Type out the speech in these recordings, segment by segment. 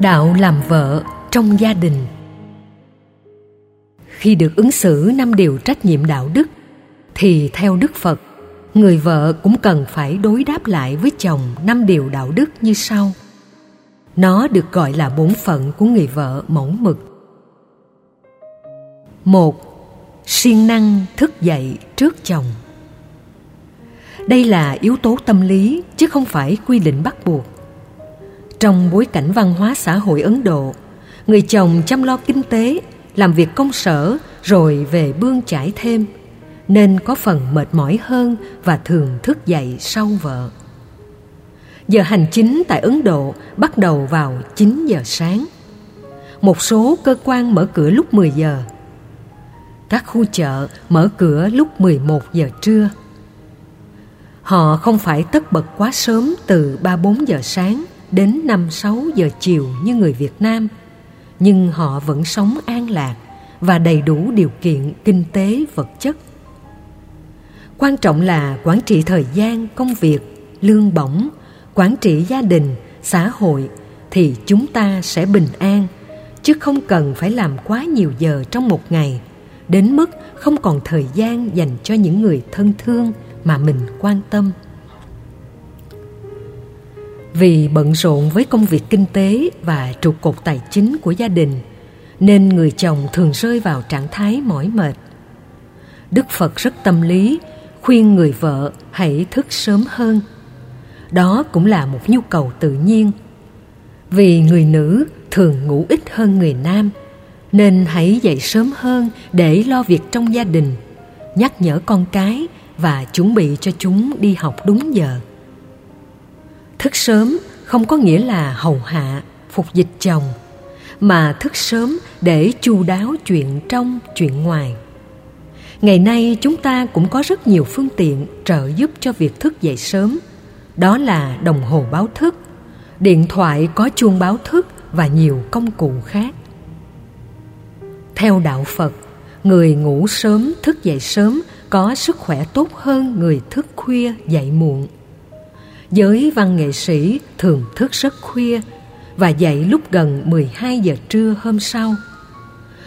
đạo làm vợ trong gia đình. Khi được ứng xử năm điều trách nhiệm đạo đức, thì theo đức phật, người vợ cũng cần phải đối đáp lại với chồng năm điều đạo đức như sau. Nó được gọi là bổn phận của người vợ mẫu mực. Một, siêng năng thức dậy trước chồng. Đây là yếu tố tâm lý chứ không phải quy định bắt buộc trong bối cảnh văn hóa xã hội ấn độ, người chồng chăm lo kinh tế, làm việc công sở, rồi về bươn chải thêm, nên có phần mệt mỏi hơn và thường thức dậy sau vợ giờ hành chính tại Ấn Độ bắt đầu vào 9 giờ sáng. Một số cơ quan mở cửa lúc 10 giờ. Các khu chợ mở cửa lúc 11 giờ trưa. Họ không phải tất bật quá sớm từ 3-4 giờ sáng đến 5-6 giờ chiều như người Việt Nam, nhưng họ vẫn sống an lạc và đầy đủ điều kiện kinh tế vật chất. Quan trọng là quản trị thời gian, công việc, lương bổng, quản trị gia đình, xã hội thì chúng ta sẽ bình an, chứ không cần phải làm quá nhiều giờ trong một ngày, đến mức không còn thời gian dành cho những người thân thương mà mình quan tâm vì bận rộn với công việc kinh tế và trụ cột tài chính của gia đình, nên người chồng thường rơi vào trạng thái mỏi mệt. Đức phật rất tâm lý, khuyên người vợ hãy thức sớm hơn. Đó cũng là một nhu cầu tự nhiên. Vì người nữ thường ngủ ít hơn người nam, nên hãy dậy sớm hơn để lo việc trong gia đình, nhắc nhở con cái và chuẩn bị cho chúng đi học đúng giờ thức sớm không có nghĩa là hầu hạ, phục dịch chồng, mà thức sớm để chu đáo chuyện trong, chuyện ngoài. Ngày nay chúng ta cũng có rất nhiều phương tiện trợ giúp cho việc thức dậy sớm, đó là đồng hồ báo thức, điện thoại có chuông báo thức và nhiều công cụ khác. Theo đạo phật, người ngủ sớm, thức dậy sớm có sức khỏe tốt hơn người thức khuya dậy muộn giới văn nghệ sĩ thường thức rất khuya và dậy lúc gần 12 giờ trưa hôm sau.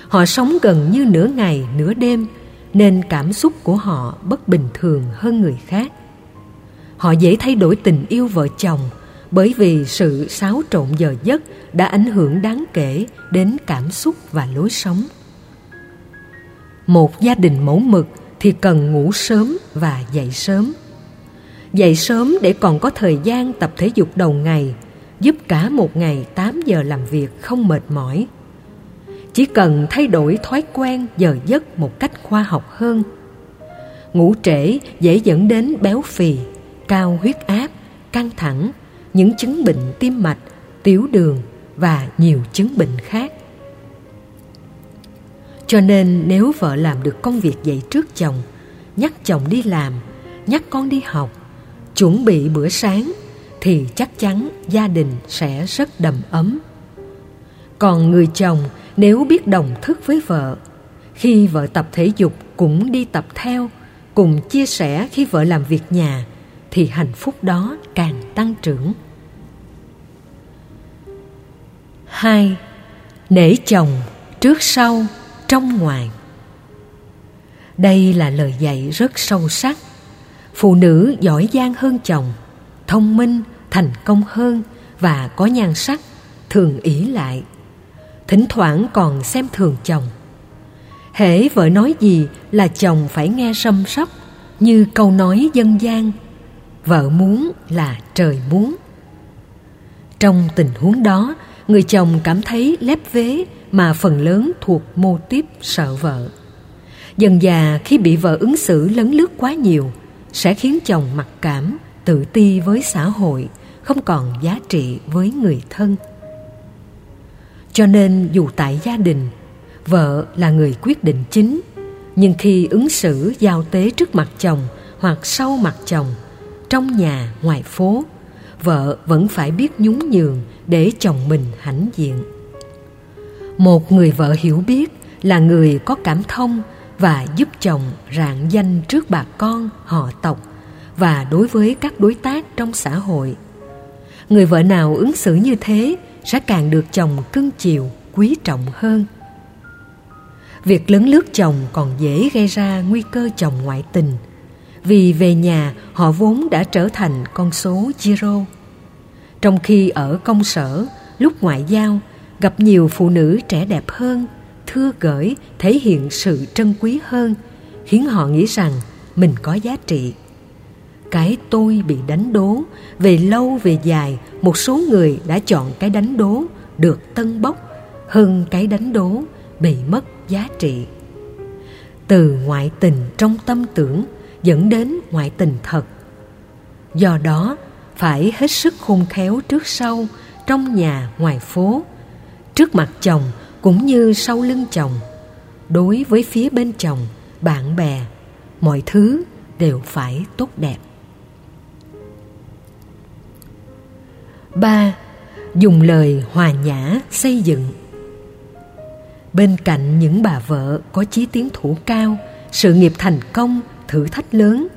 Họ sống gần như nửa ngày, nửa đêm, nên cảm xúc của họ bất bình thường hơn người khác. Họ dễ thay đổi tình yêu vợ chồng bởi vì sự xáo trộn giờ giấc đã ảnh hưởng đáng kể đến cảm xúc và lối sống. Một gia đình mẫu mực thì cần ngủ sớm và dậy sớm Dậy sớm để còn có thời gian tập thể dục đầu ngày, giúp cả một ngày 8 giờ làm việc không mệt mỏi. Chỉ cần thay đổi thói quen giờ giấc một cách khoa học hơn. Ngủ trễ dễ dẫn đến béo phì, cao huyết áp, căng thẳng, những chứng bệnh tim mạch, tiểu đường và nhiều chứng bệnh khác. Cho nên nếu vợ làm được công việc dậy trước chồng, nhắc chồng đi làm, nhắc con đi học, chuẩn bị bữa sáng thì chắc chắn gia đình sẽ rất đầm ấm. Còn người chồng nếu biết đồng thức với vợ, khi vợ tập thể dục cũng đi tập theo, cùng chia sẻ khi vợ làm việc nhà, thì hạnh phúc đó càng tăng trưởng. Hai, nể chồng trước sau trong ngoài đây là lời dạy rất sâu sắc phụ nữ giỏi giang hơn chồng, thông minh, thành công hơn và có nhan sắc, thường ỷ lại. Thỉnh thoảng còn xem thường chồng. Hễ vợ nói gì là chồng phải nghe râm sắp như câu nói dân gian, vợ muốn là trời muốn. Trong tình huống đó, người chồng cảm thấy lép vế mà phần lớn thuộc mô tiếp sợ vợ. Dần già khi bị vợ ứng xử lấn lướt quá nhiều sẽ khiến chồng mặc cảm, tự ti với xã hội, không còn giá trị với người thân. Cho nên dù tại gia đình, vợ là người quyết định chính, nhưng khi ứng xử, giao tế trước mặt chồng hoặc sau mặt chồng, trong nhà, ngoài phố, vợ vẫn phải biết nhún nhường để chồng mình hãnh diện. Một người vợ hiểu biết là người có cảm thông và giúp chồng rạng danh trước bà con, họ tộc, và đối với các đối tác trong xã hội. Người vợ nào ứng xử như thế sẽ càng được chồng cưng chiều, quý trọng hơn. Việc lấn lướt chồng còn dễ gây ra nguy cơ chồng ngoại tình, vì về nhà họ vốn đã trở thành con số zero. Trong khi ở công sở, lúc ngoại giao, gặp nhiều phụ nữ trẻ đẹp hơn thưa gửi, thể hiện sự trân quý hơn, khiến họ nghĩ rằng mình có giá trị. Cái tôi bị đánh đố, về lâu về dài, một số người đã chọn cái đánh đố được tân bốc. Hơn cái đánh đố, bị mất giá trị. Từ ngoại tình trong tâm tưởng, dẫn đến ngoại tình thật. Do đó, phải hết sức khôn khéo trước sau, trong nhà, ngoài phố. Trước mặt chồng cũng như sau lưng chồng, đối với phía bên chồng, bạn bè, mọi thứ đều phải tốt đẹp. Ba, dùng lời hòa nhã xây dựng. Bên cạnh những bà vợ có chí tiến thủ cao, sự nghiệp thành công, thử thách lớn,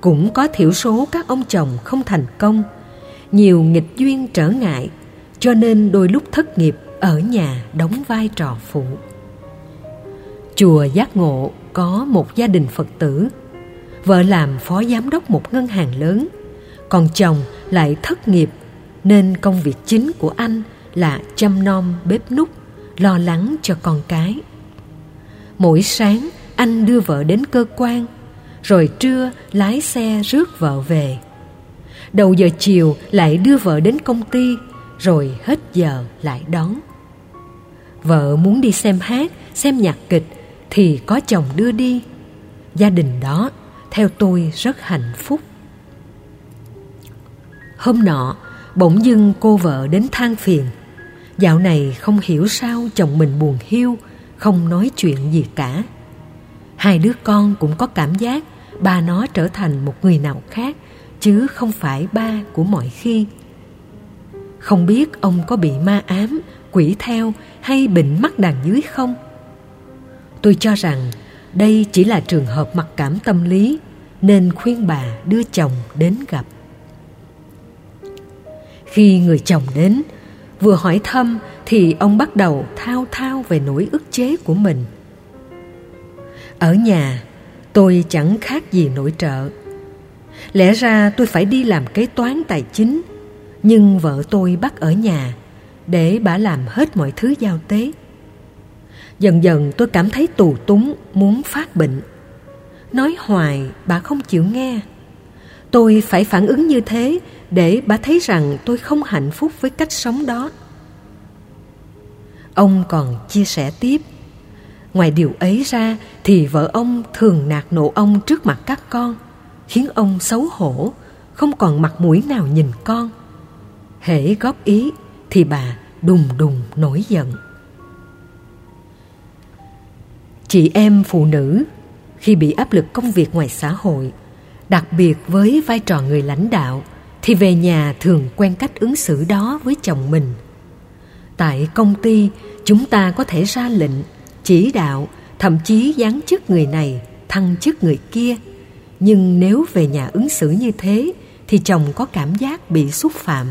cũng có thiểu số các ông chồng không thành công. Nhiều nghịch duyên trở ngại, cho nên đôi lúc thất nghiệp ở nhà đóng vai trò phụ. Chùa giác ngộ có một gia đình phật tử. Vợ làm phó giám đốc một ngân hàng lớn. Còn chồng lại thất nghiệp, nên công việc chính của anh là chăm nom bếp núc, lo lắng cho con cái. Mỗi sáng, anh đưa vợ đến cơ quan, rồi trưa lái xe rước vợ về. Đầu giờ chiều lại đưa vợ đến công ty, rồi hết giờ lại đón vợ muốn đi xem hát, xem nhạc kịch thì có chồng đưa đi. Gia đình đó, theo tôi, rất hạnh phúc. Hôm nọ, bỗng dưng cô vợ đến than phiền. Dạo này không hiểu sao chồng mình buồn hiu, không nói chuyện gì cả. Hai đứa con cũng có cảm giác ba nó trở thành một người nào khác, chứ không phải ba của mọi khi. Không biết ông có bị ma ám quỷ theo hay bệnh mắc đàn dưới không? Tôi cho rằng đây chỉ là trường hợp mặc cảm tâm lý, nên khuyên bà đưa chồng đến gặp. Khi người chồng đến, vừa hỏi thăm thì ông bắt đầu thao thao về nỗi ức chế của mình. Ở nhà, tôi chẳng khác gì nội trợ. Lẽ ra tôi phải đi làm kế toán tài chính, nhưng vợ tôi bắt ở nhà để bà làm hết mọi thứ giao tế. Dần dần tôi cảm thấy tù túng, muốn phát bệnh. Nói hoài, bà không chịu nghe. Tôi phải phản ứng như thế để bà thấy rằng tôi không hạnh phúc với cách sống đó. Ông còn chia sẻ tiếp, ngoài điều ấy ra thì vợ ông thường nạt nộ ông trước mặt các con, khiến ông xấu hổ, không còn mặt mũi nào nhìn con. Hễ góp ý thì bà đùng đùng nổi giận. Chị em phụ nữ, khi bị áp lực công việc ngoài xã hội, đặc biệt với vai trò người lãnh đạo, thì về nhà thường quen cách ứng xử đó với chồng mình. Tại công ty, chúng ta có thể ra lệnh, chỉ đạo, thậm chí giáng chức người này, thăng chức người kia. Nhưng nếu về nhà ứng xử như thế, thì chồng có cảm giác bị xúc phạm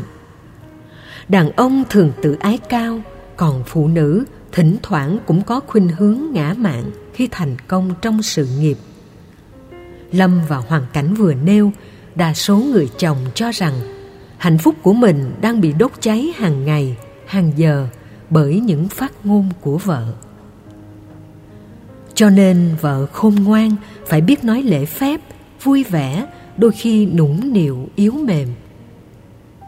đàn ông thường tự ái cao, còn phụ nữ thỉnh thoảng cũng có khuynh hướng ngã mạn khi thành công trong sự nghiệp. Lâm vào hoàn cảnh vừa nêu, đa số người chồng cho rằng hạnh phúc của mình đang bị đốt cháy hàng ngày, hàng giờ bởi những phát ngôn của vợ. Cho nên vợ khôn ngoan, phải biết nói lễ phép, vui vẻ, đôi khi nũng nịu, yếu mềm.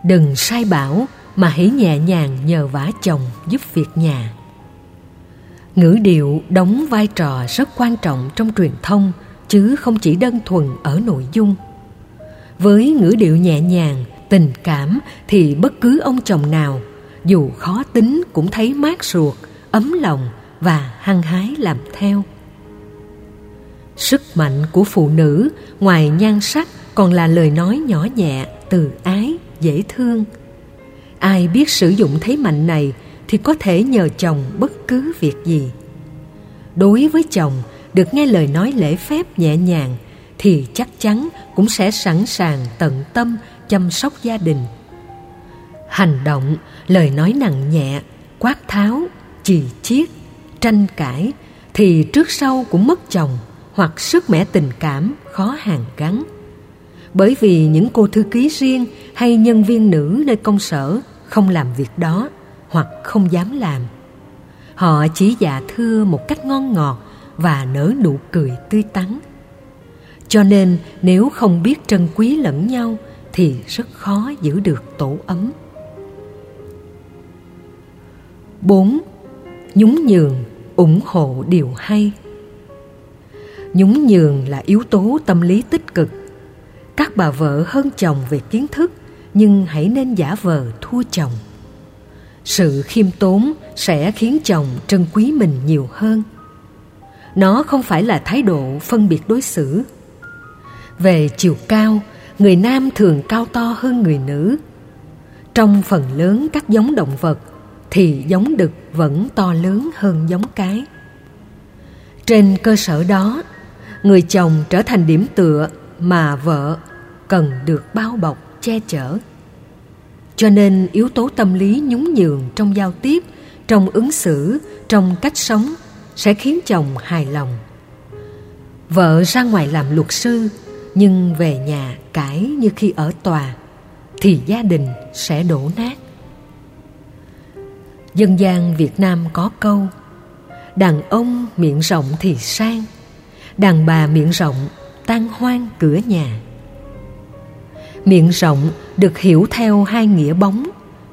Đừng sai bảo mà hãy nhẹ nhàng nhờ vả chồng giúp việc nhà. Ngữ điệu đóng vai trò rất quan trọng trong truyền thông, chứ không chỉ đơn thuần ở nội dung. Với ngữ điệu nhẹ nhàng, tình cảm thì bất cứ ông chồng nào, dù khó tính cũng thấy mát ruột, ấm lòng và hăng hái làm theo. Sức mạnh của phụ nữ ngoài nhan sắc còn là lời nói nhỏ nhẹ, từ ái, dễ thương ai biết sử dụng thế mạnh này thì có thể nhờ chồng bất cứ việc gì. Đối với chồng, được nghe lời nói lễ phép nhẹ nhàng thì chắc chắn cũng sẽ sẵn sàng tận tâm chăm sóc gia đình. Hành động, lời nói nặng nhẹ, quát tháo, chì chiết, tranh cãi thì trước sau cũng mất chồng hoặc sức mẻ tình cảm khó hàn gắn. Bởi vì những cô thư ký riêng hay nhân viên nữ nơi công sở không làm việc đó hoặc không dám làm họ chỉ dạ thưa một cách ngon ngọt và nở nụ cười tươi tắn cho nên nếu không biết trân quý lẫn nhau thì rất khó giữ được tổ ấm 4. Nhún nhường, ủng hộ điều hay Nhún nhường là yếu tố tâm lý tích cực. Các bà vợ hơn chồng về kiến thức, nhưng hãy nên giả vờ thua chồng. Sự khiêm tốn sẽ khiến chồng trân quý mình nhiều hơn. Nó không phải là thái độ phân biệt đối xử. Về chiều cao, người nam thường cao to hơn người nữ. Trong phần lớn các giống động vật thì giống đực vẫn to lớn hơn giống cái. Trên cơ sở đó, người chồng trở thành điểm tựa mà vợ cần được bao bọc che chở. Cho nên yếu tố tâm lý nhún nhường trong giao tiếp, trong ứng xử, trong cách sống sẽ khiến chồng hài lòng. Vợ ra ngoài làm luật sư nhưng về nhà cãi như khi ở tòa thì gia đình sẽ đổ nát. Dân gian Việt Nam có câu Đàn ông miệng rộng thì sang Đàn bà miệng rộng tan hoang cửa nhà Miệng rộng được hiểu theo hai nghĩa bóng,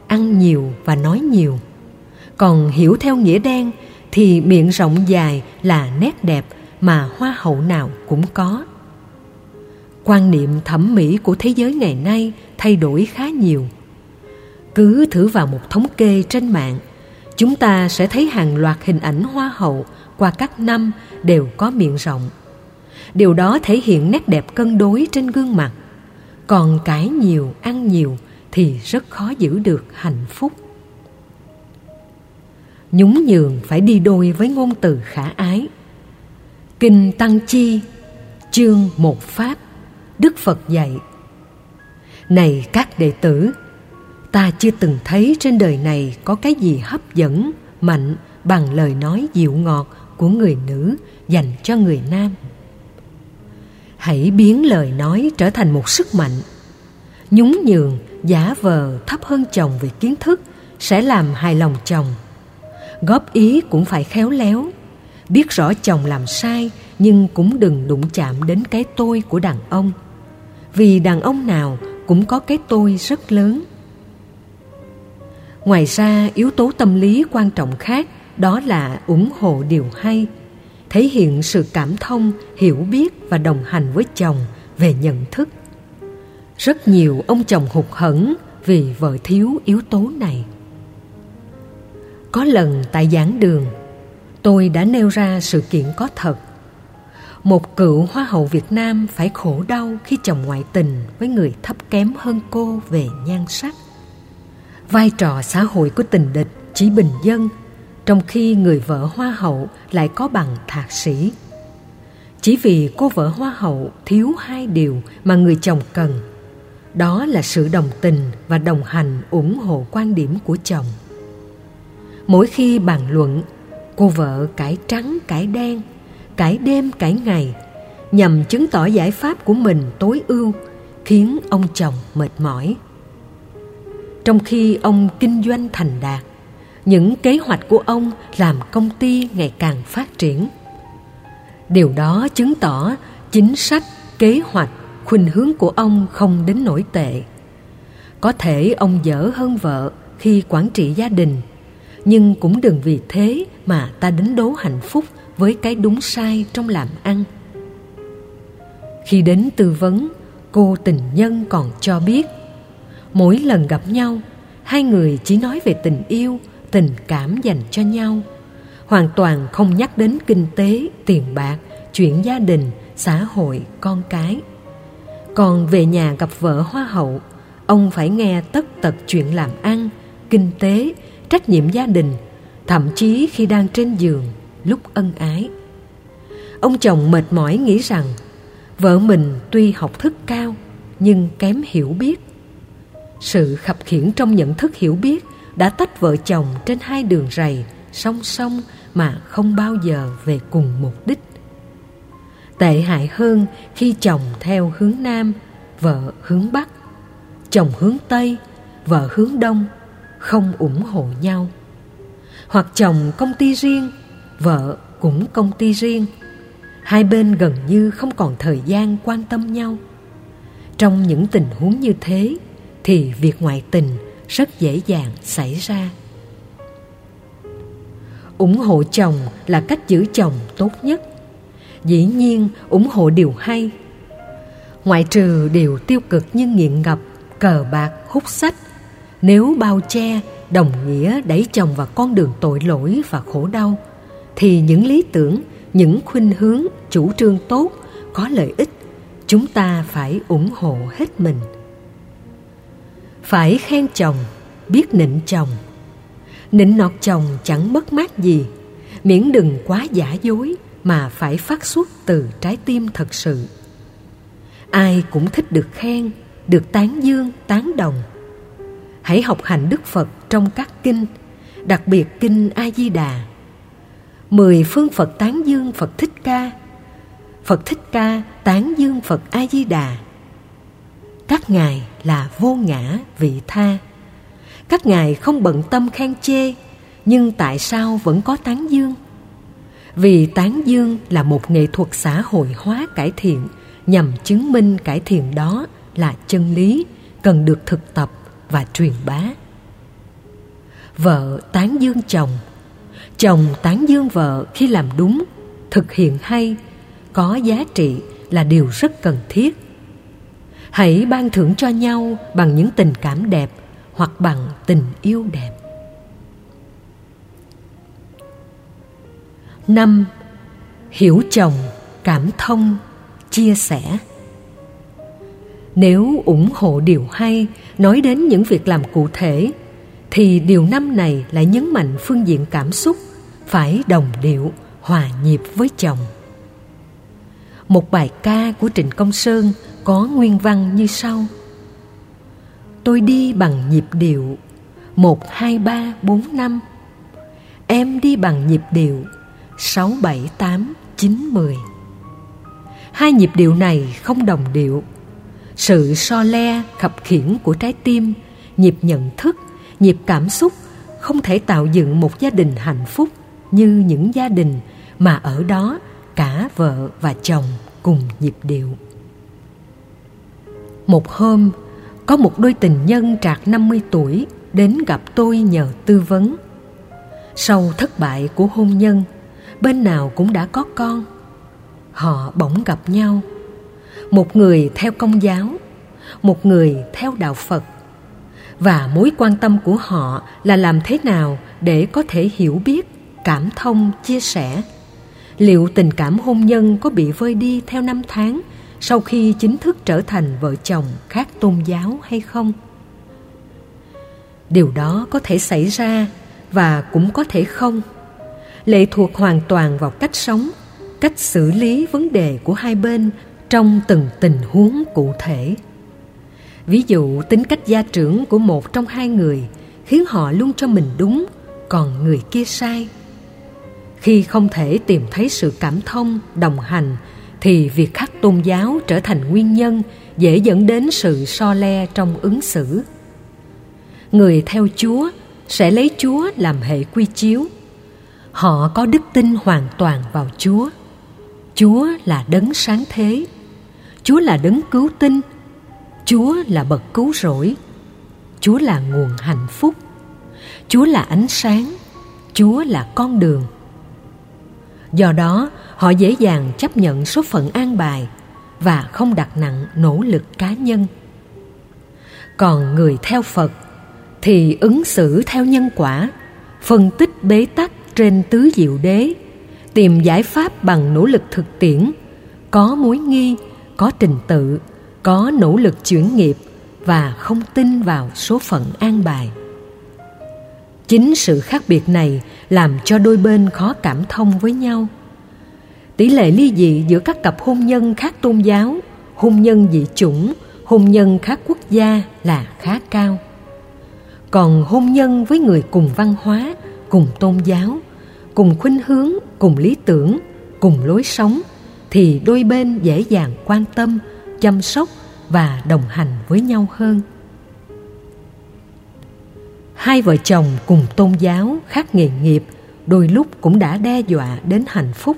Ăn nhiều và nói nhiều. Còn hiểu theo nghĩa đen Thì miệng rộng dài là nét đẹp mà hoa hậu nào cũng có. Quan niệm thẩm mỹ của thế giới ngày nay thay đổi khá nhiều. Cứ thử vào một thống kê trên mạng, chúng ta sẽ thấy hàng loạt hình ảnh hoa hậu qua các năm đều có miệng rộng. Điều đó thể hiện nét đẹp cân đối trên gương mặt còn cãi nhiều, ăn nhiều thì rất khó giữ được hạnh phúc. Nhún nhường phải đi đôi với ngôn từ khả ái. Kinh tăng chi, chương một pháp, đức phật dạy, này các đệ tử, ta chưa từng thấy trên đời này có cái gì hấp dẫn, mạnh bằng lời nói dịu ngọt của người nữ dành cho người nam hãy biến lời nói trở thành một sức mạnh. Nhún nhường, giả vờ, thấp hơn chồng về kiến thức sẽ làm hài lòng chồng. Góp ý cũng phải khéo léo. Biết rõ chồng làm sai, nhưng cũng đừng đụng chạm đến cái tôi của đàn ông. Vì đàn ông nào cũng có cái tôi rất lớn. Ngoài ra, yếu tố tâm lý quan trọng khác, đó là ủng hộ điều hay thể hiện sự cảm thông, hiểu biết và đồng hành với chồng về nhận thức. Rất nhiều ông chồng hụt hẫng vì vợ thiếu yếu tố này. Có lần tại giảng đường, tôi đã nêu ra sự kiện có thật. Một cựu hoa hậu việt nam phải khổ đau khi chồng ngoại tình với người thấp kém hơn cô về nhan sắc. Vai trò xã hội của tình địch chỉ bình dân trong khi người vợ hoa hậu lại có bằng thạc sĩ. Chỉ vì cô vợ hoa hậu thiếu hai điều mà người chồng cần, đó là sự đồng tình và đồng hành ủng hộ quan điểm của chồng. Mỗi khi bàn luận, cô vợ cải trắng, cải đen, cải đêm, cải ngày, nhằm chứng tỏ giải pháp của mình tối ưu, khiến ông chồng mệt mỏi. Trong khi ông kinh doanh thành đạt những kế hoạch của ông làm công ty ngày càng phát triển. Điều đó chứng tỏ chính sách, kế hoạch, khuynh hướng của ông không đến nổi tệ. Có thể ông dở hơn vợ khi quản trị gia đình, nhưng cũng đừng vì thế mà ta đánh đố hạnh phúc với cái đúng sai trong làm ăn. Khi đến tư vấn, cô tình nhân còn cho biết, mỗi lần gặp nhau, hai người chỉ nói về tình yêu tình cảm dành cho nhau. Hoàn toàn không nhắc đến kinh tế, tiền bạc, chuyện gia đình, xã hội, con cái. Còn về nhà gặp vợ hoa hậu, ông phải nghe tất tật chuyện làm ăn, kinh tế, trách nhiệm gia đình, thậm chí khi đang trên giường, lúc ân ái. Ông chồng mệt mỏi nghĩ rằng, vợ mình tuy học thức cao, nhưng kém hiểu biết. Sự khập khiễng trong nhận thức hiểu biết đã tách vợ chồng trên hai đường rầy song song mà không bao giờ về cùng mục đích. Tệ hại hơn khi chồng theo hướng nam, vợ hướng bắc, chồng hướng tây, vợ hướng đông, không ủng hộ nhau. Hoặc chồng công ty riêng, vợ cũng công ty riêng. Hai bên gần như không còn thời gian quan tâm nhau. Trong những tình huống như thế, thì việc ngoại tình rất dễ dàng xảy ra. Ủng hộ chồng là cách giữ chồng tốt nhất. Dĩ nhiên, ủng hộ điều hay. Ngoại trừ điều tiêu cực như nghiện ngập, cờ bạc, hút sách, nếu bao che, đồng nghĩa đẩy chồng vào con đường tội lỗi và khổ đau, thì những lý tưởng, những khuynh hướng, chủ trương tốt, có lợi ích, chúng ta phải ủng hộ hết mình phải khen chồng, biết nịnh chồng. Nịnh nọt chồng chẳng mất mát gì. Miễn đừng quá giả dối mà phải phát xuất từ trái tim thật sự. Ai cũng thích được khen, được tán dương, tán đồng. Hãy học hành đức phật trong các kinh, đặc biệt kinh a di đà mười phương phật tán dương phật thích ca. Phật thích ca tán dương phật a di đà các ngài là vô ngã vị tha. Các ngài không bận tâm khen chê, nhưng tại sao vẫn có tán dương? Vì tán dương là một nghệ thuật xã hội hóa cải thiện, nhằm chứng minh cải thiện đó là chân lý, cần được thực tập và truyền bá. Vợ tán dương chồng. Chồng tán dương vợ khi làm đúng, thực hiện hay, có giá trị là điều rất cần thiết hãy ban thưởng cho nhau bằng những tình cảm đẹp hoặc bằng tình yêu đẹp. Năm, hiểu chồng, cảm thông, chia sẻ. Nếu ủng hộ điều hay, nói đến những việc làm cụ thể, thì điều năm này lại nhấn mạnh phương diện cảm xúc phải đồng điệu, hòa nhịp với chồng. Một bài ca của trịnh công sơn có nguyên văn như sau. Tôi đi bằng nhịp điệu, một, hai, ba, bốn, năm. Em đi bằng nhịp điệu, sáu, bảy, tám, chín, mười. Hai nhịp điệu này không đồng điệu. Sự so le, khập khiển của trái tim, nhịp nhận thức, nhịp cảm xúc không thể tạo dựng một gia đình hạnh phúc như những gia đình mà ở đó cả vợ và chồng cùng nhịp điệu. Một hôm, có một đôi tình nhân trạc 50 tuổi đến gặp tôi nhờ tư vấn. Sau thất bại của hôn nhân, bên nào cũng đã có con. Họ bỗng gặp nhau. Một người theo công giáo, một người theo đạo Phật. Và mối quan tâm của họ là làm thế nào để có thể hiểu biết, cảm thông, chia sẻ liệu tình cảm hôn nhân có bị vơi đi theo năm tháng sau khi chính thức trở thành vợ chồng khác tôn giáo hay không? Điều đó có thể xảy ra và cũng có thể không. Lệ thuộc hoàn toàn vào cách sống, cách xử lý vấn đề của hai bên trong từng tình huống cụ thể. Ví dụ, tính cách gia trưởng của một trong hai người khiến họ luôn cho mình đúng, còn người kia sai. Khi không thể tìm thấy sự cảm thông, đồng hành thì việc khác tôn giáo trở thành nguyên nhân dễ dẫn đến sự so le trong ứng xử. Người theo chúa sẽ lấy chúa làm hệ quy chiếu. Họ có đức tin hoàn toàn vào chúa. Chúa là đấng sáng thế. Chúa là đấng cứu tinh. Chúa là bậc cứu rỗi. Chúa là nguồn hạnh phúc. Chúa là ánh sáng. Chúa là con đường do đó, họ dễ dàng chấp nhận số phận an bài và không đặt nặng nỗ lực cá nhân. Còn người theo phật thì ứng xử theo nhân quả, phân tích bế tắc trên tứ diệu đế, tìm giải pháp bằng nỗ lực thực tiễn, có mối nghi, có trình tự, có nỗ lực chuyển nghiệp và không tin vào số phận an bài chính sự khác biệt này làm cho đôi bên khó cảm thông với nhau. Tỷ lệ ly dị giữa các cặp hôn nhân khác tôn giáo, hôn nhân dị chủng, hôn nhân khác quốc gia là khá cao. Còn hôn nhân với người cùng văn hóa, cùng tôn giáo, cùng khuynh hướng, cùng lý tưởng, cùng lối sống thì đôi bên dễ dàng quan tâm, chăm sóc và đồng hành với nhau hơn hai vợ chồng cùng tôn giáo khác nghề nghiệp đôi lúc cũng đã đe dọa đến hạnh phúc.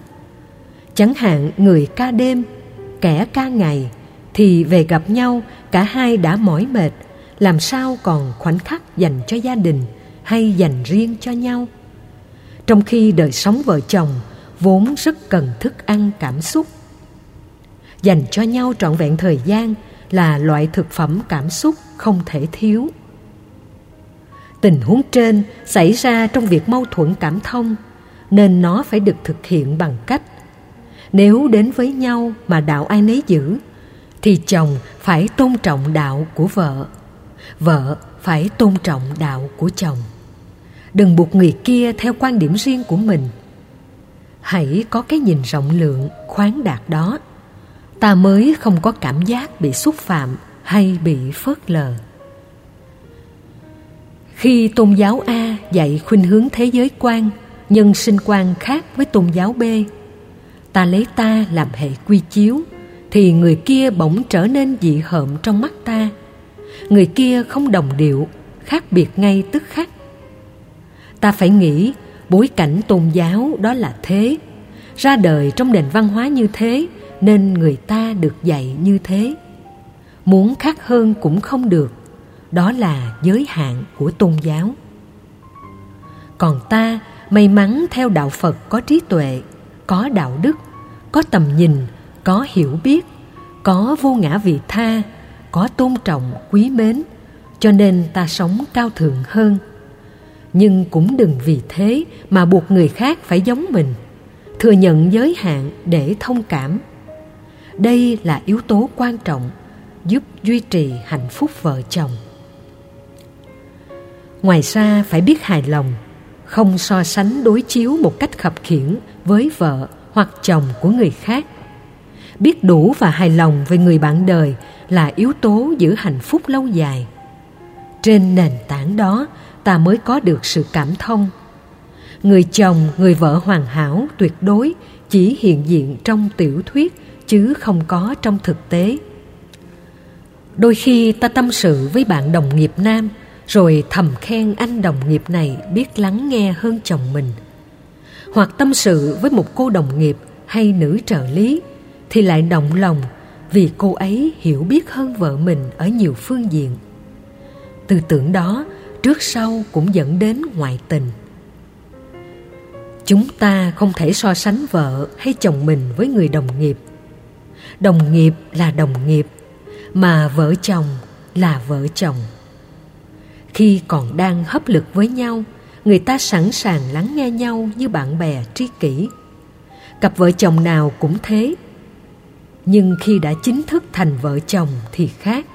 Chẳng hạn, người ca đêm, kẻ ca ngày thì về gặp nhau, cả hai đã mỏi mệt, làm sao còn khoảnh khắc dành cho gia đình hay dành riêng cho nhau? Trong khi đời sống vợ chồng vốn rất cần thức ăn, cảm xúc. Dành cho nhau trọn vẹn thời gian là loại thực phẩm cảm xúc không thể thiếu tình huống trên xảy ra trong việc mâu thuẫn cảm thông, nên nó phải được thực hiện bằng cách nếu đến với nhau mà đạo ai nấy giữ, thì chồng phải tôn trọng đạo của vợ vợ phải tôn trọng đạo của chồng. Đừng buộc người kia theo quan điểm riêng của mình. Hãy có cái nhìn rộng lượng, khoáng đạt đó. Ta mới không có cảm giác bị xúc phạm hay bị phớt lờ khi tôn giáo a dạy khuynh hướng thế giới quan, nhân sinh quan khác với tôn giáo b, ta lấy ta làm hệ quy chiếu, thì người kia bỗng trở nên dị hợm trong mắt ta. Người kia không đồng điệu, khác biệt ngay tức khắc. Ta phải nghĩ, bối cảnh tôn giáo đó là thế. Ra đời trong nền văn hóa như thế, nên người ta được dạy như thế. Muốn khác hơn cũng không được đó là giới hạn của tôn giáo. Còn ta may mắn theo đạo phật có trí tuệ, có đạo đức, có tầm nhìn, có hiểu biết, có vô ngã vị tha, có tôn trọng quý mến, cho nên ta sống cao thượng hơn. Nhưng cũng đừng vì thế mà buộc người khác phải giống mình, thừa nhận giới hạn để thông cảm. Đây là yếu tố quan trọng giúp duy trì hạnh phúc vợ chồng ngoài ra, phải biết hài lòng, không so sánh đối chiếu một cách khập khiễng với vợ hoặc chồng của người khác. Biết đủ và hài lòng về người bạn đời là yếu tố giữ hạnh phúc lâu dài. Trên nền tảng đó, ta mới có được sự cảm thông. Người chồng, người vợ hoàn hảo, tuyệt đối chỉ hiện diện trong tiểu thuyết chứ không có trong thực tế. Đôi khi ta tâm sự với bạn đồng nghiệp nam rồi thầm khen anh đồng nghiệp này biết lắng nghe hơn chồng mình. Hoặc tâm sự với một cô đồng nghiệp hay nữ trợ lý, thì lại động lòng vì cô ấy hiểu biết hơn vợ mình ở nhiều phương diện. Tư tưởng đó trước sau cũng dẫn đến ngoại tình. Chúng ta không thể so sánh vợ hay chồng mình với người đồng nghiệp. Đồng nghiệp là đồng nghiệp, mà vợ chồng là vợ chồng khi còn đang hấp lực với nhau, người ta sẵn sàng lắng nghe nhau như bạn bè tri kỷ. Cặp vợ chồng nào cũng thế. Nhưng khi đã chính thức thành vợ chồng thì khác.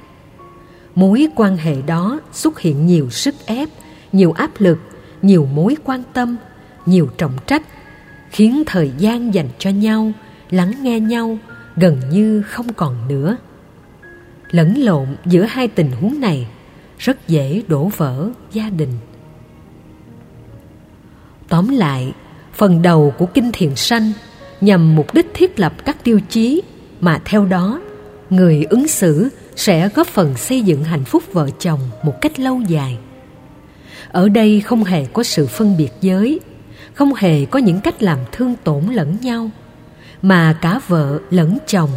Mối quan hệ đó xuất hiện nhiều sức ép, nhiều áp lực, nhiều mối quan tâm, nhiều trọng trách, khiến thời gian dành cho nhau, lắng nghe nhau gần như không còn nữa. Lẫn lộn giữa hai tình huống này rất dễ đổ vỡ gia đình. Tóm lại, phần đầu của kinh thiền sanh nhằm mục đích thiết lập các tiêu chí mà theo đó, người ứng xử sẽ góp phần xây dựng hạnh phúc vợ chồng một cách lâu dài. Ở đây không hề có sự phân biệt giới, không hề có những cách làm thương tổn lẫn nhau, mà cả vợ lẫn chồng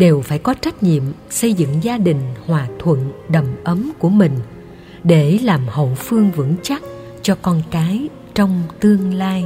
đều phải có trách nhiệm xây dựng gia đình hòa thuận đầm ấm của mình, để làm hậu phương vững chắc cho con cái trong tương lai.